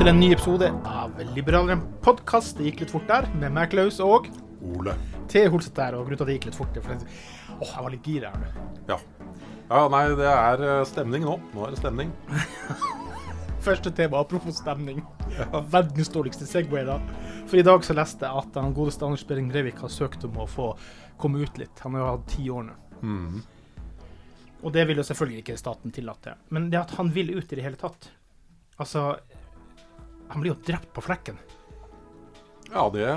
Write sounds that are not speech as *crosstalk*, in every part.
til en ny episode av Liberaleren podkast. Det gikk litt fort der, med meg, Klaus, og Ole. T. Holset der. Og grunnen til at det gikk litt fort, er fordi Åh, jeg var litt gira her nå. Ja. ja, nei, det er eh, stemning nå. Nå er det stemning. *laughs* Første tema, apropos stemning. Verdens dårligste Segway, da. For i dag så leste jeg at den godeste Anders Behring Breivik har søkt om å få komme ut litt. Han har jo hatt ti år nå. Mm. Og det vil jo selvfølgelig ikke staten tillate. Men det at han vil ut i det hele tatt Altså, han blir jo drept på flekken. Ja, det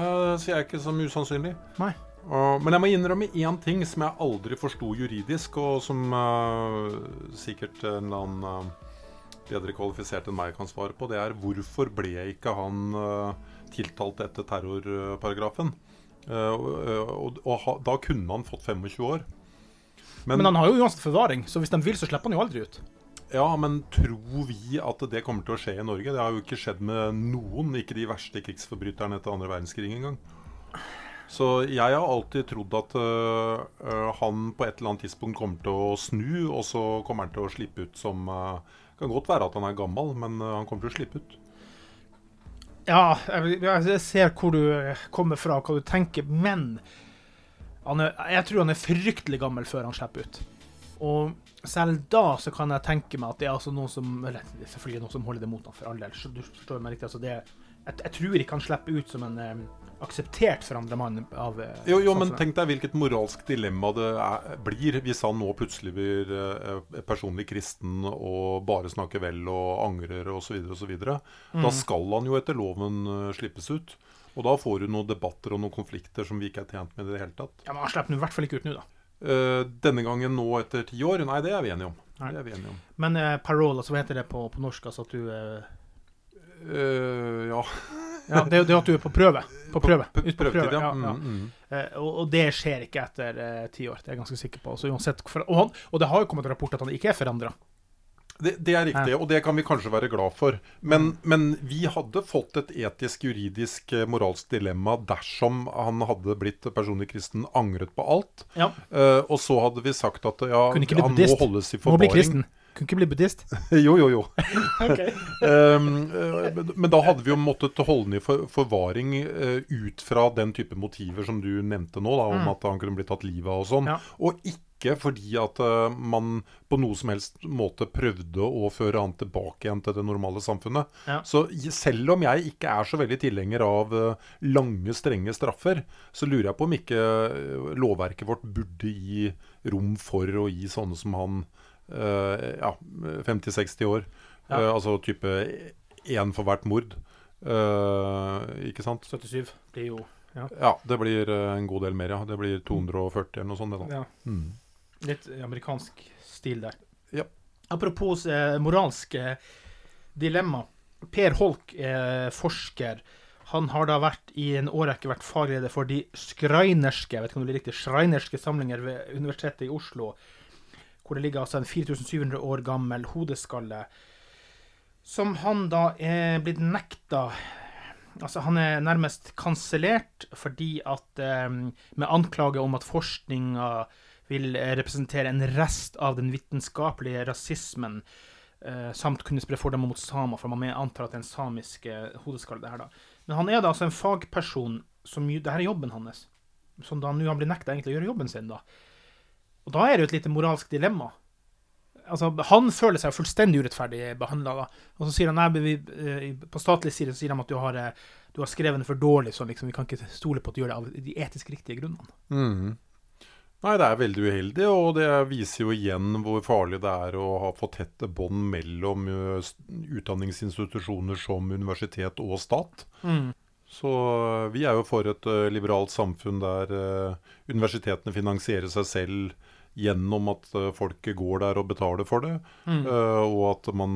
ser jeg ikke som usannsynlig. Nei. Uh, men jeg må innrømme én ting som jeg aldri forsto juridisk, og som uh, sikkert en eller annen uh, bedre kvalifisert enn meg kan svare på. Det er hvorfor ble ikke han eh, tiltalt etter terrorparagrafen? Og, og, ha, da kunne han fått 25 år. Men han har jo uansett forvaring, så hvis de vil, så slipper han jo aldri ut. Ja, men tror vi at det kommer til å skje i Norge? Det har jo ikke skjedd med noen, ikke de verste krigsforbryterne etter andre verdenskrig engang. Så jeg har alltid trodd at øh, han på et eller annet tidspunkt kommer til å snu, og så kommer han til å slippe ut som Det Kan godt være at han er gammel, men uh, han kommer til å slippe ut. Ja, jeg, jeg ser hvor du kommer fra, hva du tenker, men er, jeg tror han er fryktelig gammel før han slipper ut. Og selv da så kan jeg tenke meg at det er altså noen som Eller er selvfølgelig noen som holder det mot ham, for all del. Så Du forstår meg riktig. Altså det, jeg, jeg tror ikke han slipper ut som en eh, akseptert forandremann av eh, Jo, jo, men tenk deg hvilket moralsk dilemma det er, blir hvis han nå plutselig blir eh, personlig kristen og bare snakker vel og angrer osv. osv. Da Mm. skal han jo etter loven uh, slippes ut. Og da får du noen debatter og noen konflikter som vi ikke er tjent med i det hele tatt. Ja, men Han slipper i hvert fall ikke ut nå, da. Eh, denne gangen nå etter ti år? Nei, det er vi enige om. Det er vi enige om. Men uh, parole, altså hva heter det på, på norsk? Altså at du uh, Eh, ja. *laughs* Ja, det, det at du er på prøve. På prøve. På på prøvetid, prøve, ja. ja, ja. Mm, mm. Uh, og, og det skjer ikke etter ti ti år, det er jeg ganske sikker på. Altså, uansett, for, og, han, og det har jo kommet rapport at han ikke er forandra. Det, det er riktig, Ja. og det kan vi kanskje være glad for. Men, men vi hadde fått et etisk, juridisk, eh, moralsk dilemma dersom han hadde blitt personlig kristen, angret på alt. Ja. Uh, og så hadde vi sagt at ja, han må holdes i forvaring. Må bli kristen. Kunne ikke bli buddhist. *laughs* jo, jo, jo. *laughs* Um, *laughs* men- men da hadde vi jo måttet holde den i for, forvaring uh, ut fra den type motiver som du nevnte nå, da, om Mm. at han kunne bli tatt livet av og sånn. Ja. Og ikke fordi at eh, man på noe som helst måte prøvde å føre han tilbake igjen til det normale samfunnet. Ja. Så selv om jeg ikke er så veldig tilhenger av eh, lange, strenge straffer, så lurer jeg på om ikke eh, lovverket vårt burde gi rom for å gi sånne som han ja, 50-60 år. Ja. Altså type én for hvert mord. Ikke sant? 77 blir jo ja. Ja, det blir en god del mer, ja. Det blir 240 eller noe sånt. Det, da. ja. Mm. Litt amerikansk stil der. Ja. Apropos eh, moralsk eh, dilemma. Per Holk er forsker. Han har da vært i en årrekke vært fagleder for de skreinerske jeg vet ikke om det blir riktig, skreinerske samlinger ved Universitetet i Oslo. Hvor det ligger altså en 4700 år gammel hodeskalle. Som han da er blitt nekta Altså, han er nærmest kansellert fordi at eh, Med anklage om at forskninga vil representere en rest av den vitenskapelige rasismen, eh, samt kunne spre fordommer mot samer, for man antar at det er en samisk eh, hodeskalle, her, da. Men han er da altså en fagperson som Det her er jobben hans. Som da nå har blitt nekta egentlig å gjøre jobben sin, da. Og da er det jo et lite moralsk dilemma. Altså, han føler seg fullstendig urettferdig behandla, Og så sier han nei, eh, på statlig side så sier de at du har, du har skrevet det for dårlig, så liksom, vi kan ikke stole på at du gjør det av de etisk riktige grunnene. Mhm. Nei, det er veldig uheldig, og det viser jo igjen hvor farlig det er å ha for tette bånd mellom utdanningsinstitusjoner som universitet og stat. Så vi er jo for et ø, liberalt samfunn der universitetene finansierer seg selv gjennom at ø, folk går der og betaler for det, mm. og at man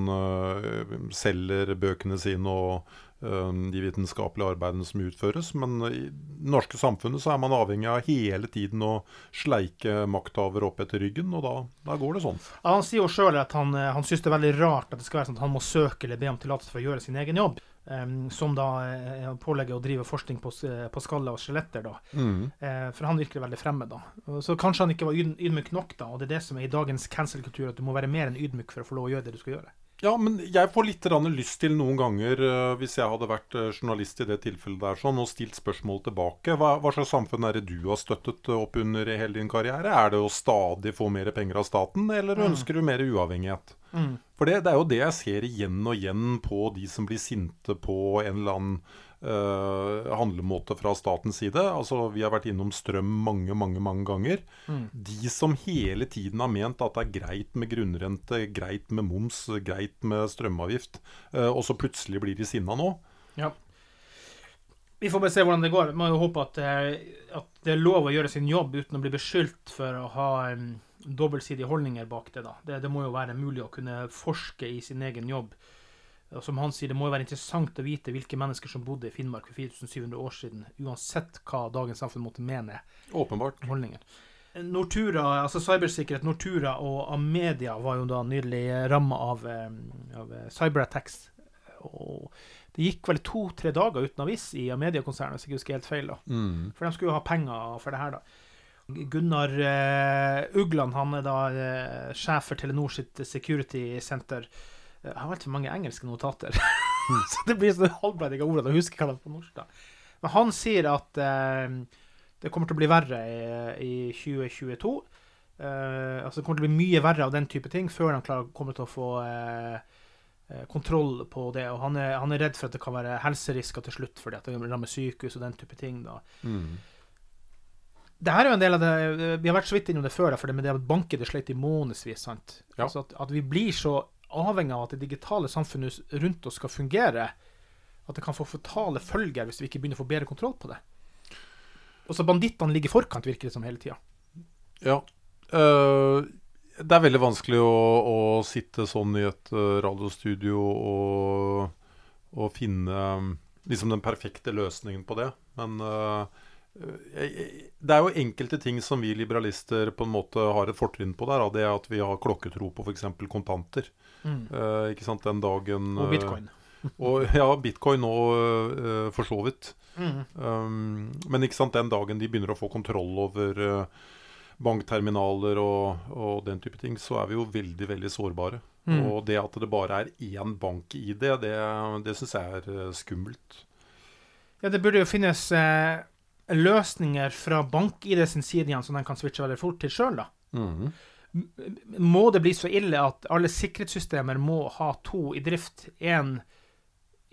selger bøkene sine og de vitenskapelige arbeidene som utføres. Men i det norske samfunnet så er man avhengig av hele tiden å sleike makthavere opp etter ryggen, og da, da går det sånn. Ja, han sier jo sjøl at han, eh, han syns det er veldig rart at det skal være sånn at han må søke eller be om tillatelse for å gjøre sin egen jobb. Um, som da uh, pålegger å drive forskning på, uh, på skaller og skjeletter. da. Eh, for han virker veldig fremmed. da. Så kanskje han ikke var yd- ydmyk nok, da. Og det er det som er i dagens cancel-kultur, at du må være mer enn ydmyk for å få lov å gjøre det du skal gjøre. Ja, men jeg får litt lyst til noen ganger, eh, hvis jeg hadde vært eh, journalist i det tilfellet der, sånn, og stilt spørsmål tilbake. Hva, hva slags samfunn er det du har støttet eh, opp under i hele din karriere? Er det å stadig få mer penger av staten, eller ønsker du mer uavhengighet? For det, det er jo det jeg ser igjen og igjen på de som blir sinte på en eller annen handlemåte fra statens side. Altså, Vi har vært innom strøm mange, mange mange ganger. De som hele tiden har ment at det er greit med grunnrente, greit med moms, greit med strømavgift, eh, og så plutselig blir de sinna nå. Ja. Vi får bare se hvordan det går. Vi må jo håpe at, eh, at det er lov å gjøre sin jobb uten å bli beskyldt for å ha um, dobbeltsidige holdninger bak det. da. Det, det må jo være mulig å kunne forske i sin egen jobb. Og som han sier, det må jo være interessant å vite hvilke mennesker som bodde i Finnmark for 4700 år siden, uansett hva dagens samfunn måtte mene Åpenbart. holdninger. Nortura, altså cybersikkerhet, Nortura og Amedia var jo da nydelig ramma av, eh, av eh, cyberattacks. Og det gikk vel to-tre dager uten avis i Amedia-konsernet, hvis jeg ikke husker helt feil. da. Mm. For de skulle jo ha penger for det her, da. Gunnar uh, Ugland, han er da uh, sjef for Telenor sitt security center. Eh, Jeg har altfor mange engelske notater, *laughs* så det blir sånn halvbreidige ord ordene jeg husker hva det er på norsk. da. Men han sier at eh, det kommer til å bli verre i, i 2022. Eh, altså Det kommer til å bli mye verre av den type ting før de klarer, kommer til å få eh, eh, kontroll på det. Og han er, han er redd for at det kan være helserisker til slutt, fordi at det rammer sykehus og den type ting. da. Mm. Det her er jo en del av det Vi har vært så vidt innom det før, for det med det at banke det sleit i månedsvis. sant? Ja. Altså at, at vi blir så avhengig av at det digitale samfunnet rundt oss skal fungere, at det kan få fatale følger hvis vi ikke begynner å få bedre kontroll på det. Og så bandittene ligger i forkant, virker det som, hele tida. Ja. Uh, det er veldig vanskelig å, å sitte sånn i et eh, radiostudio og, og finne um, liksom den perfekte løsningen på det. Men uh, det er jo enkelte ting som vi liberalister på en måte har et fortrinn på der. Det er at vi har klokketro på f.eks. kontanter. Eh, ikke sant, den dagen Og eh, bitcoin. *laughs* og, ja, bitcoin nå, uh, for så vidt. Mm. Um, men ikke sant, den dagen de begynner å få kontroll over uh, bankterminaler og, og den type ting, så er vi jo veldig, veldig sårbare. Mm. Og det at det bare er én bank-ID, det, det syns jeg er skummelt. Ja, det burde jo finnes eh, løsninger fra bank-ID sin side igjen, som de kan switche veldig fort til sjøl, da. Mhm. Må det bli så ille at alle sikkerhetssystemer må ha to i drift? Én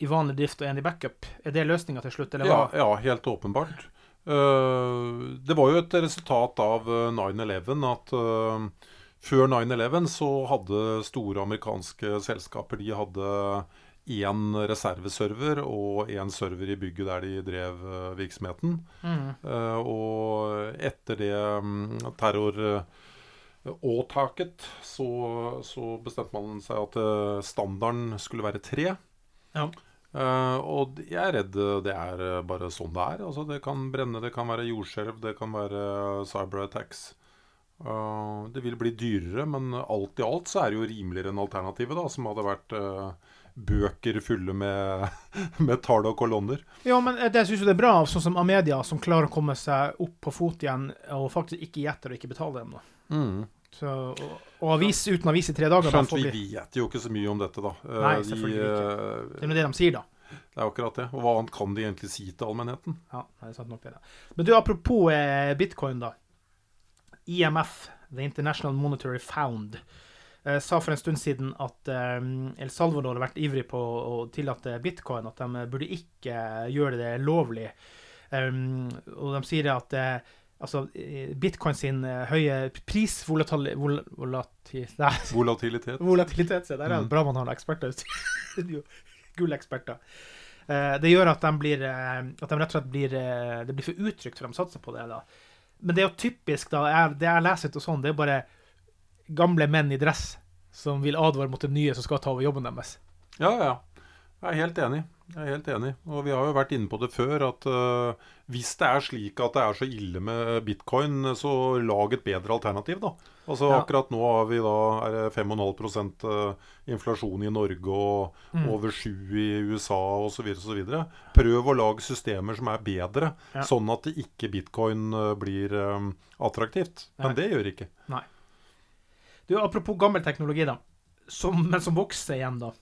i vanlig drift og én i backup? Er det løsninga til slutt, eller Ja, hva? ja, helt åpenbart. Uh, det var jo et resultat av uh, 9-11 at uh, før 9-11 så hadde store amerikanske selskaper De hadde én reserveserver og én server i bygget der de drev virksomheten. Mm. Uh, og etter det um, terror og taket, så, så bestemte man seg at eh, standarden skulle være tre. Ja. Uh, og jeg er redd det er eh, bare sånn det er. Altså, det kan brenne, det kan være jordskjelv, det kan være cyberattacks. Uh, det vil bli dyrere, men alt i alt så er det jo rimeligere enn alternativet, da, som hadde vært uh, bøker fulle med, *laughs* med tall og kolonner. Ja, men det syns jo det er bra, sånn som Amedia, som klarer å komme seg opp på fot igjen og faktisk ikke gjetter og ikke betaler dem. da. Mm. Så, og, og avis uten avis i tre dager. Skjønt da, vi bli- vet jo ikke så mye om dette, da. Nei, selvfølgelig de, ikke. uh, Det er det de sier, da. det er akkurat det. Og hva annet kan de egentlig si til allmennheten? Ja, det er sant nok det. da. Men du, apropos eh, bitcoin, da. IMF, The International Monetary Found, eh, sa for en stund siden at eh, El Salvador har vært ivrig på å tillate bitcoin, at de burde ikke gjøre det lovlig. Um, og de sier at eh, altså, eh, bitcoin sin høye høye prisvolatilitet vol, volatil, *laughs* Volatilitet. Volatilitet, se. Der er det Mm. bra man har eksperter. *laughs* Gulleksperter. Eh, det gjør at de blir eh, At de rett og slett blir eh, Det blir for utrygt for de satser på det. da. Men det er jo typisk, da. Jeg, det jeg leser ut og sånn, det er bare gamle menn i dress som vil advare mot det nye som skal ta over jobben deres. Ja, ja. Jeg er helt enig. Jeg er helt enig. Og vi har jo vært inne på det før, at uh, hvis det er slik at det er så ille med bitcoin, så lag et bedre alternativ, da. Altså Ja. Akkurat nå har vi da er det 5,5% øh, inflasjon i Norge og Mm. over 7 i USA osv. osv. Prøv å lage systemer som er bedre, Ja. sånn at det ikke bitcoin øh, blir um, attraktivt. Men Nei. det gjør ikke. Nei. Du, apropos gammel teknologi, da. Som, men som vokser igjen, da.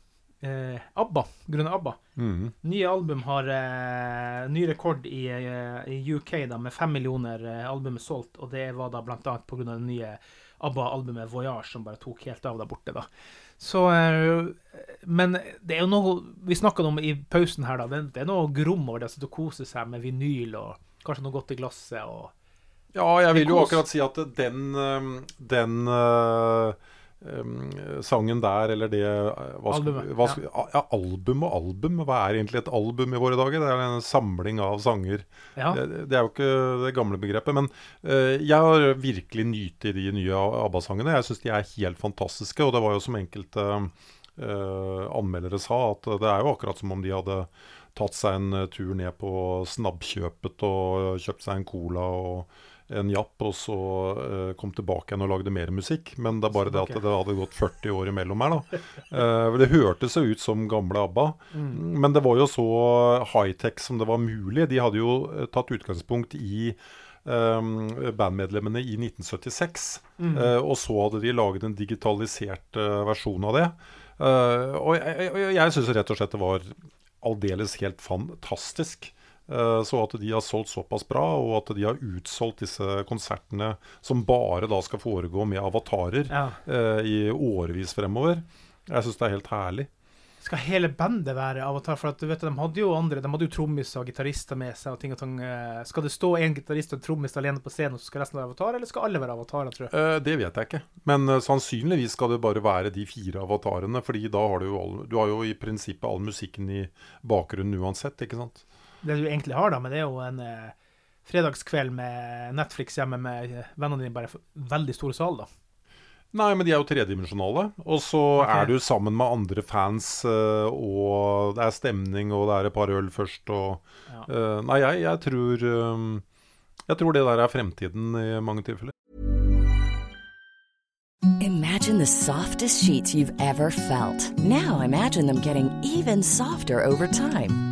Eh, ABBA, grunnet ABBA. Mm. Nye album har eh, ny rekord i, eh, i UK da, med fem millioner eh, album er solgt, og det var da blant annet pga. det nye ABBA-albumet Voyage, som bare tok helt av der borte. da. Så, eh, Men det er jo noe Vi snakka om i pausen her, da. Det, det er noe grom over det å sitte og kose seg med vinyl og kanskje noe godt i glasset. og Ja, jeg vil jo akkurat si at den, den øhm, sangen der, eller det øh, hva Albumet, hva ja. ja. Album og album. Hva er egentlig et album i våre dager? Det er en samling av sanger. Ja. Det, det er jo ikke det gamle begrepet. Men uh, jeg har virkelig nytt i de nye ABBA-sangene. Jeg syns de er helt fantastiske. Og det var jo som enkelte uh, anmeldere sa, at det er jo akkurat som om de hadde tatt seg en tur ned på snabbkjøpet og kjøpt seg en cola og en japp, og så uh, kom tilbake igjen og lagde mer musikk. Men det er bare det at det hadde gått 40 år imellom her, da. Uh, det hørtes jo ut som gamle ABBA. Men det var jo så high-tech som det var mulig. De hadde jo eh, tatt utgangspunkt i um, bandmedlemmene i 1976. Eh, og så hadde de laget en digitalisert uh, versjon av det. Uh, og jeg, jeg, jeg syns rett og slett det var aldeles helt fantastisk. Eh, Så at de har solgt såpass bra, og at de har utsolgt disse konsertene som bare da skal foregå med avatarer Ja. eh, i årevis fremover. Jeg syns det er helt herlig. Skal hele bandet være avatar? For at du vet, de hadde jo andre, de hadde jo trommiser og gitarister med seg. og ting og tang. Eh, Skal det stå en gitarist og en trommis alene på scenen, og så skal resten være avatar, eller skal alle være avatarer, tror jeg? Det vet jeg ikke. Men sannsynligvis skal det bare være de fire avatarene. fordi da har du jo all, Du har jo i prinsippet all musikken i bakgrunnen uansett, ikke sant? Det du egentlig har, da, men det er jo en eh, fredagskveld med Netflix hjemme med vennene dine, bare for veldig stor sal, da. Nei, men de er jo tredimensjonale. Og så okay. er du sammen med andre fans, eh, og det er stemning, og det er et par øl først, og Ja. eh, Nei, jeg, jeg tror um, Jeg tror det der er fremtiden i mange tilfeller. Imagine the softest sheets you've ever felt. Now imagine them getting even softer over time.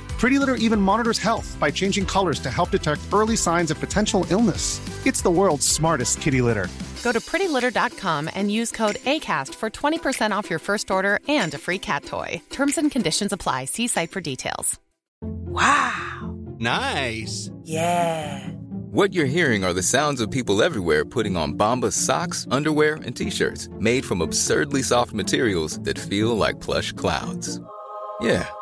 Pretty Litter even monitors health by changing colors to help detect early signs of potential illness. It's the world's smartest kitty litter. Go to prettylitter.com and use code ACAST for 20% off your first order and a free cat toy. Terms and conditions apply. See site for details. Wow. Nice. Yeah. What you're hearing are the sounds of people everywhere putting on Bombas socks, underwear, and t-shirts made from absurdly soft materials that feel like plush clouds. Yeah,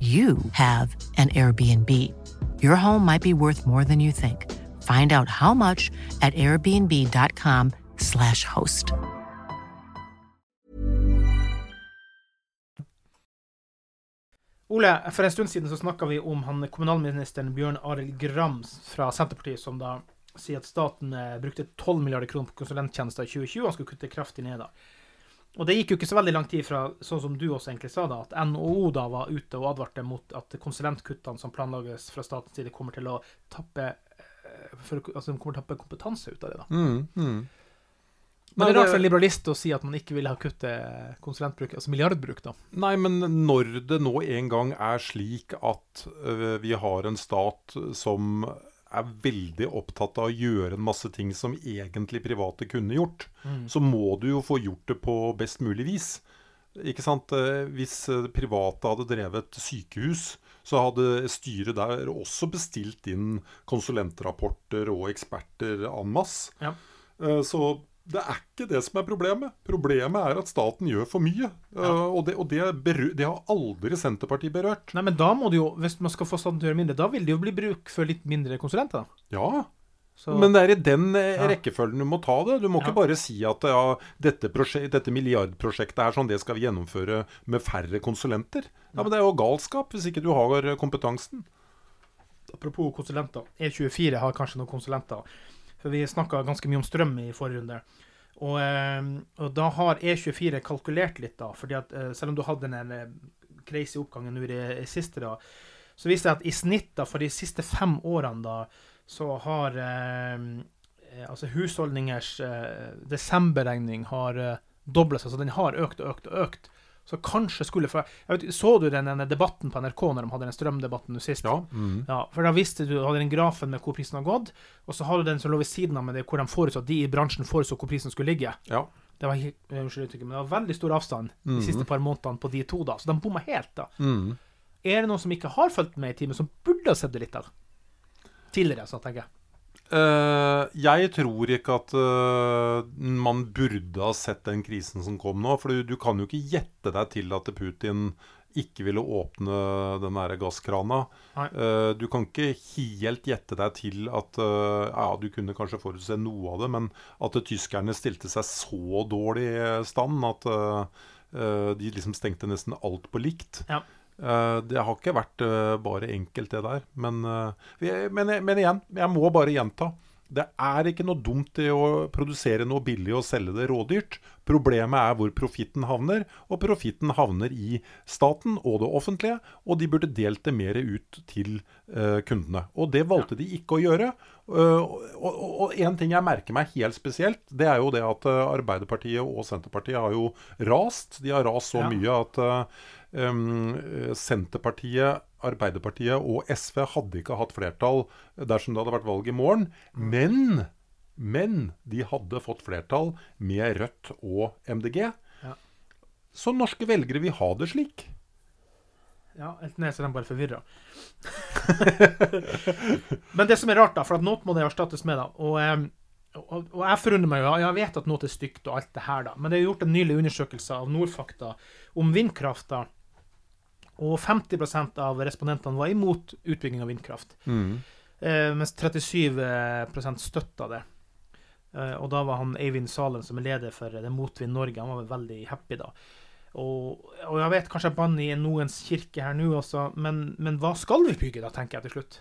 you have an Airbnb. Your home might be worth more than you think. Find out how much at airbnb.com/slash host. Ole, for en stund siden så snakka vi om han kommunalministeren Bjørn Arild Gram fra Senterpartiet, som da sier at staten eh, brukte 12 milliarder kroner på konsulenttjenester i 2020 og han skulle kutte kraftig ned. da. Og det gikk jo ikke så veldig lang tid fra, sånn som du også egentlig sa, da, at NHO da var ute og advarte mot at konsulentkuttene som planlegges fra statens side, kommer til å tappe, eh, for, altså, kommer til å tappe kompetanse ut av det. da. Mm, mm. Men det er rart for en liberalist å si at man ikke vil ha kutte konsulentbruk, altså milliardbruk, da. Nei, men når det nå en gang er slik at øh, vi har en stat som er veldig opptatt av å gjøre en masse ting som egentlig private kunne gjort, Mm. så må du jo få gjort det på best mulig vis. Ikke sant? Eh, Hvis eh, private hadde drevet sykehus, så hadde styret der også bestilt inn konsulentrapporter og eksperter en masse. Ja. Eh, Så det er ikke det som er problemet. Problemet er at staten gjør for mye. Eh, Og, det, og det, det har aldri Senterpartiet berørt. Nei, men da må det jo, hvis man skal få staten til å gjøre mindre, da vil det jo bli bruk for litt mindre konsulenter. Ja, Så- men det er i den eh, Ja. rekkefølgen du må ta det. Du må Ja. ikke bare si at ja, dette, dette milliardprosjektet er sånn, det skal vi gjennomføre med færre konsulenter. Ja, Men det er jo galskap hvis ikke du har kompetansen. Apropos konsulenter. E24 har kanskje noen konsulenter. For vi snakka ganske mye om strøm i forrige runde. Og, eh, og da har E24 kalkulert litt, da. fordi at eh, selv om du hadde den eh, crazy oppgangen nå i det siste, da, så viser det at i snitt da, for de siste fem årene da, så har eh, altså husholdningers eh, desemberregning har eh, dobla seg. Så den har økt og økt og økt. Så kanskje skulle få jeg vet, Så du den, denne debatten på NRK når de hadde den strømdebatten nå sist? Ja. Mm. Ja, for da visste du, du hadde den grafen med hvor prisen har gått, og så hadde du den som lå ved siden av med det, hvor de forutså at de i bransjen forutså hvor prisen skulle ligge. Ja. Det var, eh, unnskyld men det var veldig stor avstand de Mhm. siste par månedene på de to, da. Så de bomma helt, da. Mm. Er det noen som ikke har fulgt med i timen, som burde ha sett det litt av? Tidligere, så tenker jeg. Eh, jeg tror ikke at eh, man burde ha sett den krisen som kom nå. For du, du kan jo ikke gjette deg til at Putin ikke ville åpne den der gasskrana. Nei. Eh, du kan ikke helt gjette deg til at Ja, du kunne kanskje forutse noe av det, men at tyskerne stilte seg så dårlig i stand at de liksom stengte nesten alt på likt. Ja. Eh, det har ikke vært eh, bare enkelt, det der. Men, eh, men, men igjen, jeg må bare gjenta. Det er ikke noe dumt i å produsere noe billig og selge det rådyrt. Problemet er hvor profitten havner, og profitten havner i staten og det offentlige. Og de burde delt det mer ut til kundene. Og det valgte de ikke å gjøre. Og, en ting jeg merker meg helt spesielt, det er jo det at Arbeiderpartiet og Senterpartiet har jo rast. De har rast så mye at Senterpartiet, Arbeiderpartiet og SV hadde ikke hatt flertall dersom det hadde vært valg i morgen. Men Men de hadde fått flertall med Rødt og MDG. Ja. Så norske velgere vil ha det slik. Ja, enten er så de bare forvirra. *laughs* Men det som er rart, da, for at noe må det erstattes med, da og, eh, og, og jeg forundrer meg jo, jeg vet at noe er stygt og alt det her, da, men det er gjort en nylig undersøkelse av Nordfakta om vindkraft, da, og 50% av respondentene var imot utbygging av vindkraft, eh, mens 37% støtta det. Eh, og da var han Eivind Salen, som er leder for det Motvind Norge, han var vel veldig happy da. Og, og jeg vet kanskje jeg banner i noens kirke her nå også, men, men hva skal vi bygge da, tenker jeg til slutt?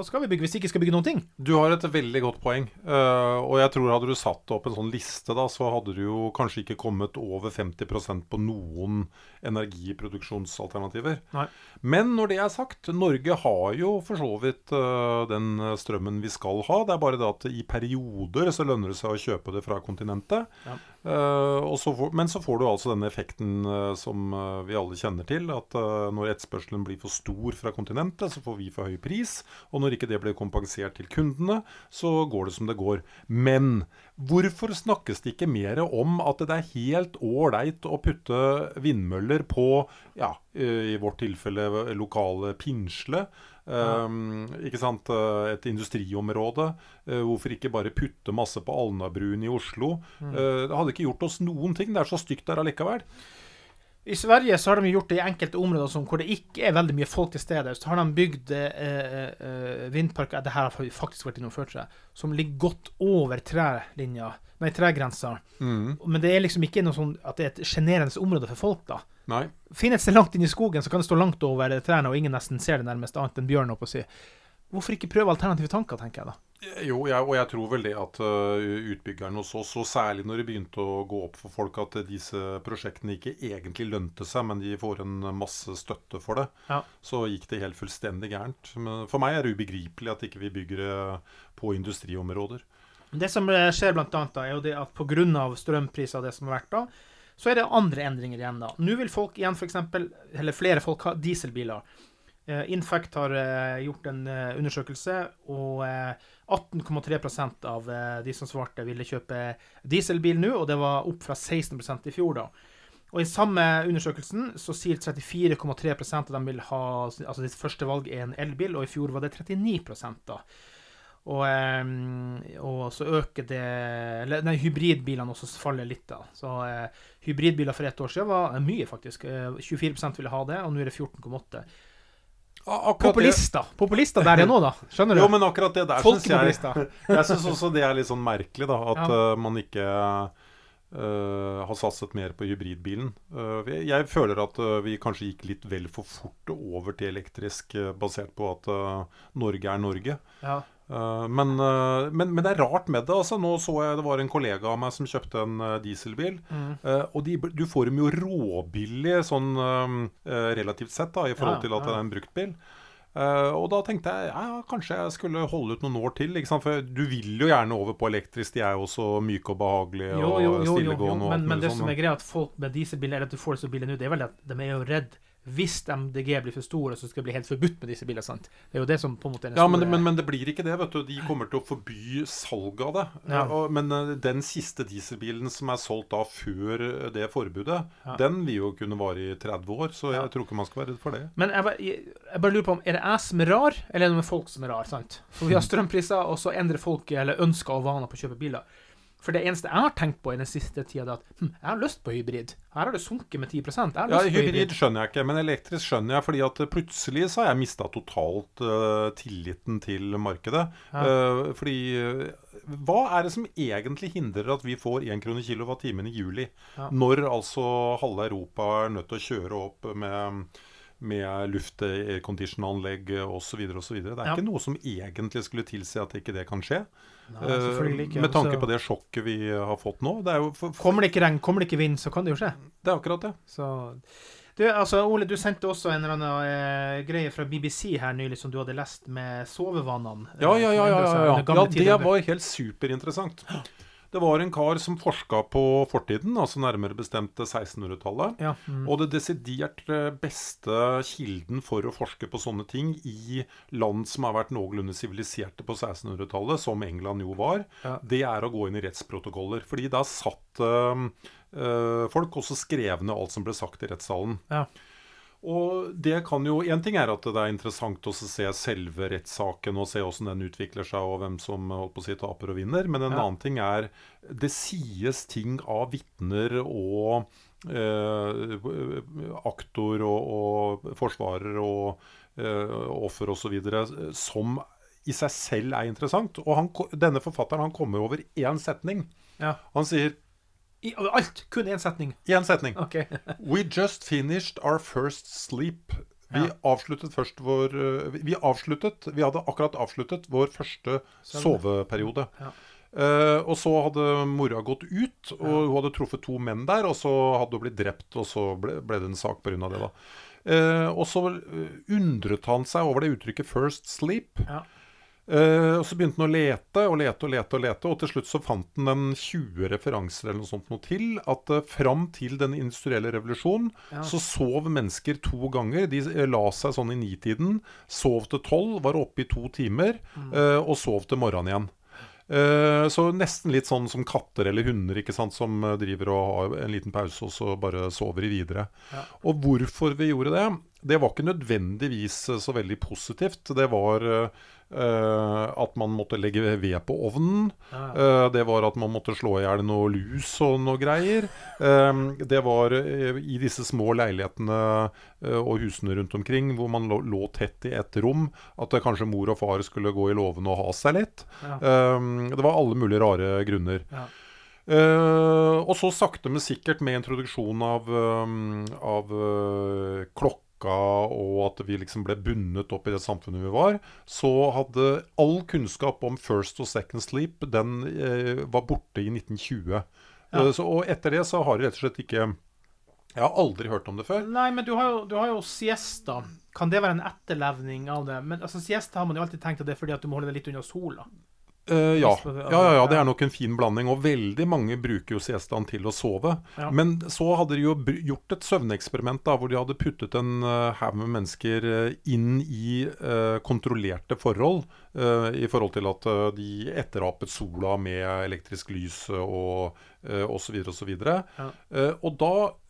Hva skal vi bygge hvis vi ikke skal bygge noen ting? Du har et veldig godt poeng. Uh, og jeg tror hadde du satt opp en sånn liste, da, så hadde du jo kanskje ikke kommet over 50% på noen energiproduksjonsalternativer. Nei. Men når det er sagt, Norge har jo for så vidt uh, den strømmen vi skal ha. Det er bare det at i perioder så lønner det seg å kjøpe det fra kontinentet. Ja. Eh, så får, men så får du altså denne effekten eh, som eh, vi alle kjenner til. At når etterspørselen blir for stor fra kontinentet, så får vi for høy pris. Og når ikke det blir kompensert til kundene, så går det som det går. Men hvorfor snakkes det ikke mer om at det er helt ålreit å putte vindmøller på, ja, i vårt tilfelle lokale Pinsle? Um, ikke sant? eh, Et industriområde. Uh, hvorfor ikke bare putte masse på Alnabruen i Oslo? Eh, det hadde ikke gjort oss noen ting. Det er så stygt der allikevel. I Sverige så har de gjort det i enkelte områder som, hvor det ikke er veldig mye folk til stede. Så har de bygd eh, vindparker det her har faktisk vært innomført seg, som ligger godt over trelinja, nei, tregrensa. Men det er liksom ikke noe sånn at det er et sjenerende område for folk, da. Nei. Finnes det langt inn i skogen, så kan det stå langt over trærne, og ingen nesten ser det nærmest, annet enn bjørn, Opp og si. Hvorfor ikke prøve alternative tanker, tenker jeg da. Jo, jeg, og jeg tror vel det at uh, utbyggeren hos oss, og særlig når det begynte å gå opp for folk at disse prosjektene ikke egentlig lønte seg, men de får en masse støtte for det, Ja. så gikk det helt fullstendig gærent. Men for meg er det ubegripelig at ikke vi bygger det på industriområder. Det som eh, skjer da, er jo det at av strømpriser og det som har vært da, så er det andre endringer igjen da. Nå vil folk igjen eksempel, eller flere folk ha dieselbiler. Infect Infact har eh, gjort en eh, undersøkelse, og eh, 18,3% av eh, de som svarte ville kjøpe dieselbil nå, og det var opp fra 16% i fjor da. Og i samme undersøkelsen så sier 34,3% av dem vil ha, altså ditt første valg er en elbil, og i fjor var det 39 da. Og, eh, og så øker det Eller nei, hybridbilene også faller litt, da. Så eh, hybridbiler for ett år siden var eh, mye, faktisk. Eh, 24% ville ha det, og nå er det 14,8. Populister! Populister der er nå, da. Skjønner du? Jo, men akkurat det der syns jeg *laughs* Jeg syns også det er litt sånn merkelig, da. At Ja. eh, man ikke uh, har satset mer på hybridbilen. Uh, jeg føler at eh, vi kanskje gikk litt vel for fort over til elektrisk, eh, basert på at eh, Norge er Norge. Ja. Eh, men, eh, men, men det er rart med det. altså Nå så jeg det var en kollega av meg som kjøpte en eh, dieselbil. Mm. Og de, du får dem jo råbillig sånn relativt sett, da i forhold til at det er en bruktbil. Eh, og da tenkte jeg ja, kanskje jeg skulle holde ut noen år til. For du vil jo gjerne over på elektrisk. De er jo også myke og behagelige Jo, jo, og jo, jo, jo. stillegående. og Men, men det sånn, som er greia, at folk med dieselbiler, eller at du får det så billig nå, det er vel at de er jo redd hvis MDG blir for store, så skal det bli helt forbudt med disse bilene. sant? Det er jo det som på en måte er den Ja, men, store men, men det blir ikke det. vet du De kommer til å forby salg av det. Ja. Eh, og, men eh, den siste dieselbilen som er solgt da før eh, det forbudet, Ja. den vil jo kunne vare i 30 år. Så jeg Ja. tror ikke man skal være redd for det. Men jeg bare, jeg, jeg bare lurer på om er det jeg som er rar, eller er det noe med folk som er rar? sant? For vi har strømpriser, og så endrer folk eller ønsker og vaner på å kjøpe biler. For det eneste jeg har tenkt på i den siste tida, er at hm, jeg har lyst på hybrid. Her har det sunket med 10 Jeg har Ja, lyst på Hybrid skjønner jeg ikke, men elektrisk skjønner jeg. fordi at plutselig så har jeg mista totalt uh, tilliten til markedet. Ja. Uh, fordi uh, Hva er det som egentlig hindrer at vi får 1 krone kilowattimen i juli? Ja. Når altså halve Europa er nødt til å kjøre opp med med luft, aircondition-anlegg osv. osv. Det er Ja. ikke noe som egentlig skulle tilsi at ikke det kan skje. Nei, ikke, Eh, med tanke på det sjokket vi har fått nå. Det jo for, Kommer det ikke regn, kommer det ikke vind, så kan det jo skje. det er akkurat det. Så du, altså, Ole, du sendte også en eller annen eh, greie fra BBC her nylig som du hadde lest med sovevanene. eh, Ja, ja, ja. ja, ja, ja. ja det var helt superinteressant. *gasps* Det var en kar som forska på fortiden, altså nærmere bestemt 1600-tallet. Ja, mm. Og det desidert beste kilden for å forske på sånne ting i land som har vært noenlunde siviliserte på 1600-tallet, som England jo var, Ja. det er å gå inn i rettsprotokoller. Fordi da satt øh, øh, folk og så skrev ned alt som ble sagt i rettssalen. Ja. Og det kan jo, En ting er at det er interessant å se selve rettssaken og se hvordan den utvikler seg, og hvem som holdt på å si taper og vinner. Men en Ja. annen ting er det sies ting av vitner og eh, aktor og, og forsvarer og eh, offer osv. som i seg selv er interessant. Og han, denne forfatteren han kommer over én setning. Ja. Han sier I, alt. Kun én setning. én setning. OK. *laughs* We just finished our first sleep. Vi Ja. avsluttet først vår øh, Vi avsluttet Vi hadde akkurat avsluttet vår første Søvn. soveperiode. Ja. Uh, og så hadde mora gått ut, og hun hadde truffet to menn der. Og så hadde hun blitt drept, og så ble, ble det en sak pga. det. da uh, Og så undret han seg over det uttrykket 'first sleep'. Ja. Eh, og Så begynte han å lete og lete og lete, og lete, og til slutt så fant han en 20 referanser eller noe sånt noe til at uh, fram til den industrielle revolusjonen Ja. så sov mennesker to ganger. De eh, la seg sånn i nitiden, sov til tolv, var oppe i to timer, Mm. uh, og sov til morgenen igjen. Uh, så nesten litt sånn som katter eller hunder ikke sant, som driver og har en liten pause, og så bare sover de videre. Ja. Og hvorfor vi gjorde det, det var ikke nødvendigvis så veldig positivt. Det var eh, eh, at man måtte legge ved på ovnen. Eh, det var at man måtte slå i hjel noe lus og noe greier. Uh, det var i disse små leilighetene og husene rundt omkring hvor man lå, lå tett i ett rom, at det kanskje mor og far skulle gå i låven og ha seg litt. Det var alle mulige rare grunner. Ja. Og så sakte, men sikkert med introduksjon av, um, av eh, klokka og at vi liksom ble bundet opp i det samfunnet vi var, så hadde all kunnskap om first og second sleep den eh, var borte i 1920. Ja. Eh, så, og etter det så har jeg rett og slett ikke Jeg har aldri hørt om det før. Nei, men du har jo, du har jo siesta. Kan det være en etterlevning av det? Men altså, siesta har man jo alltid tenkt at det er fordi at du må holde deg litt unna sola. Eh, ja. Ja, ja, ja, det er nok en fin blanding. Og veldig mange bruker jo siestaen til å sove. Ja. Men så hadde de jo gjort et søvneksperiment da, hvor de hadde puttet en eh, haug med mennesker eh, inn i uh, kontrollerte forhold. Uh, I forhold til at de etterapet sola med elektrisk lys og uh, osv. osv. Ja. Uh, og da um, eh,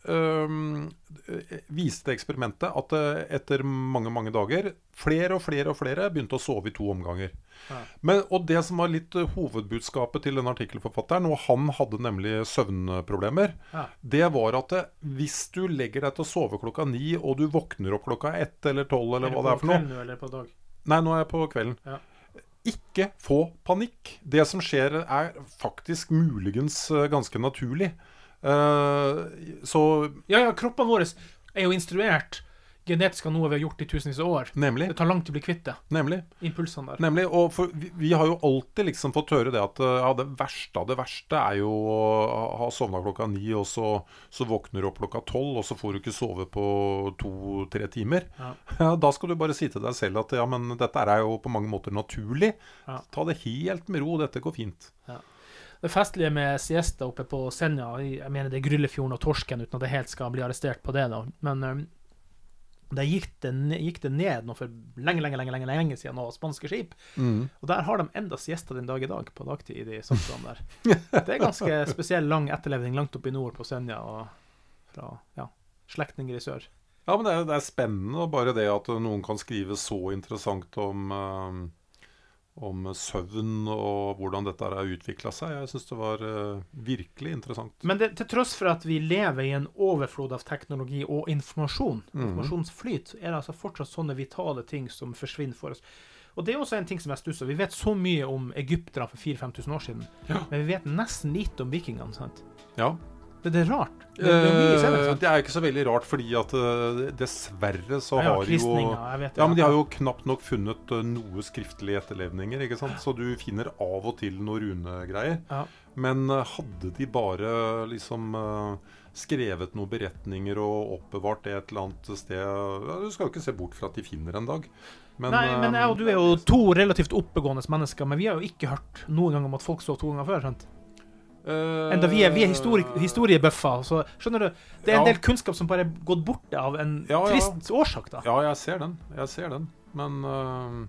viste eksperimentet at eh, etter mange mange dager flere og flere og flere begynte å sove i to omganger. Ja. Men, og det som var litt eh, hovedbudskapet til den artikkelforfatteren, og han hadde nemlig søvnproblemer, Ja. det var at det, hvis du legger deg til å sove klokka ni, og du våkner opp klokka ett eller tolv, eller eller hva det er for noe Eller på dag? Nei, nå er jeg på kvelden. Ja. Ikke få panikk. Det som skjer, er faktisk muligens eh, ganske naturlig. Eh, så Ja, ja, kroppene våre er jo instruert genetisk av noe vi har gjort i tusenvis av år. Nemlig. Det tar langt til å bli kvitt det. Nemlig. Impulsene der. Nemlig, og for, vi, vi har jo alltid liksom fått høre det at eh, ja, det verste av det verste er jo å ha sovna klokka ni, og så, så våkner du opp klokka tolv, og så får du ikke sove på to-tre timer. Ja. *laughs* Ja, da skal du bare si til deg selv at ja, men dette er jo på mange måter naturlig. Ja. Ta det helt med ro, dette går fint. Det festlige med siesta oppe på Senja, jeg mener det er Gryllefjorden og Torsken, uten at jeg helt skal bli arrestert på det, da. Men um, der gikk det, gikk det ned noe for lenge, lenge, lenge, lenge, lenge siden, av spanske skip. Mm. Og der har de enda siesta den dag i dag, på dagtid, i de samfunnene der. *laughs* Det er ganske spesiell lang etterlevning langt oppe i nord på Senja, og fra ja, slektninger i sør. Ja, men det er, det er spennende, og bare det at noen kan skrive så interessant om, eh, om søvn og hvordan dette har utvikla seg. Jeg syns det var uh, virkelig interessant. Men det, til tross for at vi lever i en overflod av teknologi og informasjon, mm. informasjonsflyt, er det altså fortsatt sånne vitale ting som forsvinner for oss. Og det er også en ting som jeg stusser Vi vet så mye om egypterne for 4000-5000 år siden, men vi vet nesten lite om vikingene. sant? Ja. Det, det er rart. Det, det er Eh, det er ikke så veldig rart, fordi at eh, dessverre så Ja, har jo vet Ja, men de har jo knapt nok funnet eh, noe skriftlige etterlevninger, ikke sant. Så du finner av og til noe runegreier. Ja. Men hadde de bare liksom skrevet noen beretninger og oppbevart det et eller annet sted ja, Du skal jo ikke se bort fra at de finner en dag. Men, Nei, men jeg og du er jo to relativt oppegående mennesker, men vi har jo ikke hørt noen gang om at folk så to ganger før. sant? Eh, Enda vi er, vi er histori historiebøffer. Så skjønner du, det er en Ja. del kunnskap som bare er gått bort av en Ja, ja. trist årsak, da. Ja, jeg ser den. Jeg ser den. Men uh,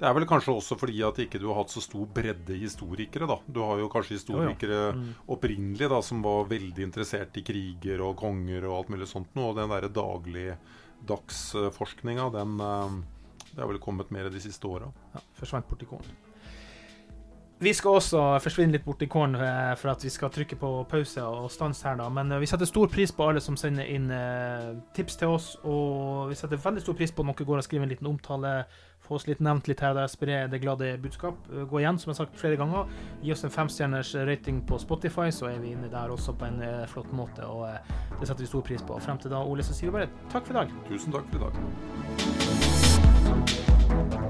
det er vel kanskje også fordi at ikke du har hatt så stor bredde historikere, da. Du har jo kanskje historikere Mm. opprinnelig da, som var veldig interessert i kriger og konger og alt mulig sånt noe. Og den derre dagligdagsforskninga, den uh, Det er vel kommet mer de siste åra. Ja, forsvant bort i kålen. Vi skal også forsvinne litt bort i kålen eh, for at vi skal trykke på pause og stans her, da. Men eh, vi setter stor pris på alle som sender inn eh, tips til oss, og vi setter veldig stor pris på om dere går og skriver en liten omtale. Få oss litt nevnt litt her der, spre det glade budskap. Gå igjen, som jeg har sagt flere ganger. Gi oss en femstjerners rating på Spotify, så er vi inne der også på en flott måte. Og det setter vi stor pris på. Frem til da, Ole, så sier vi bare takk for i dag. Tusen takk for i dag.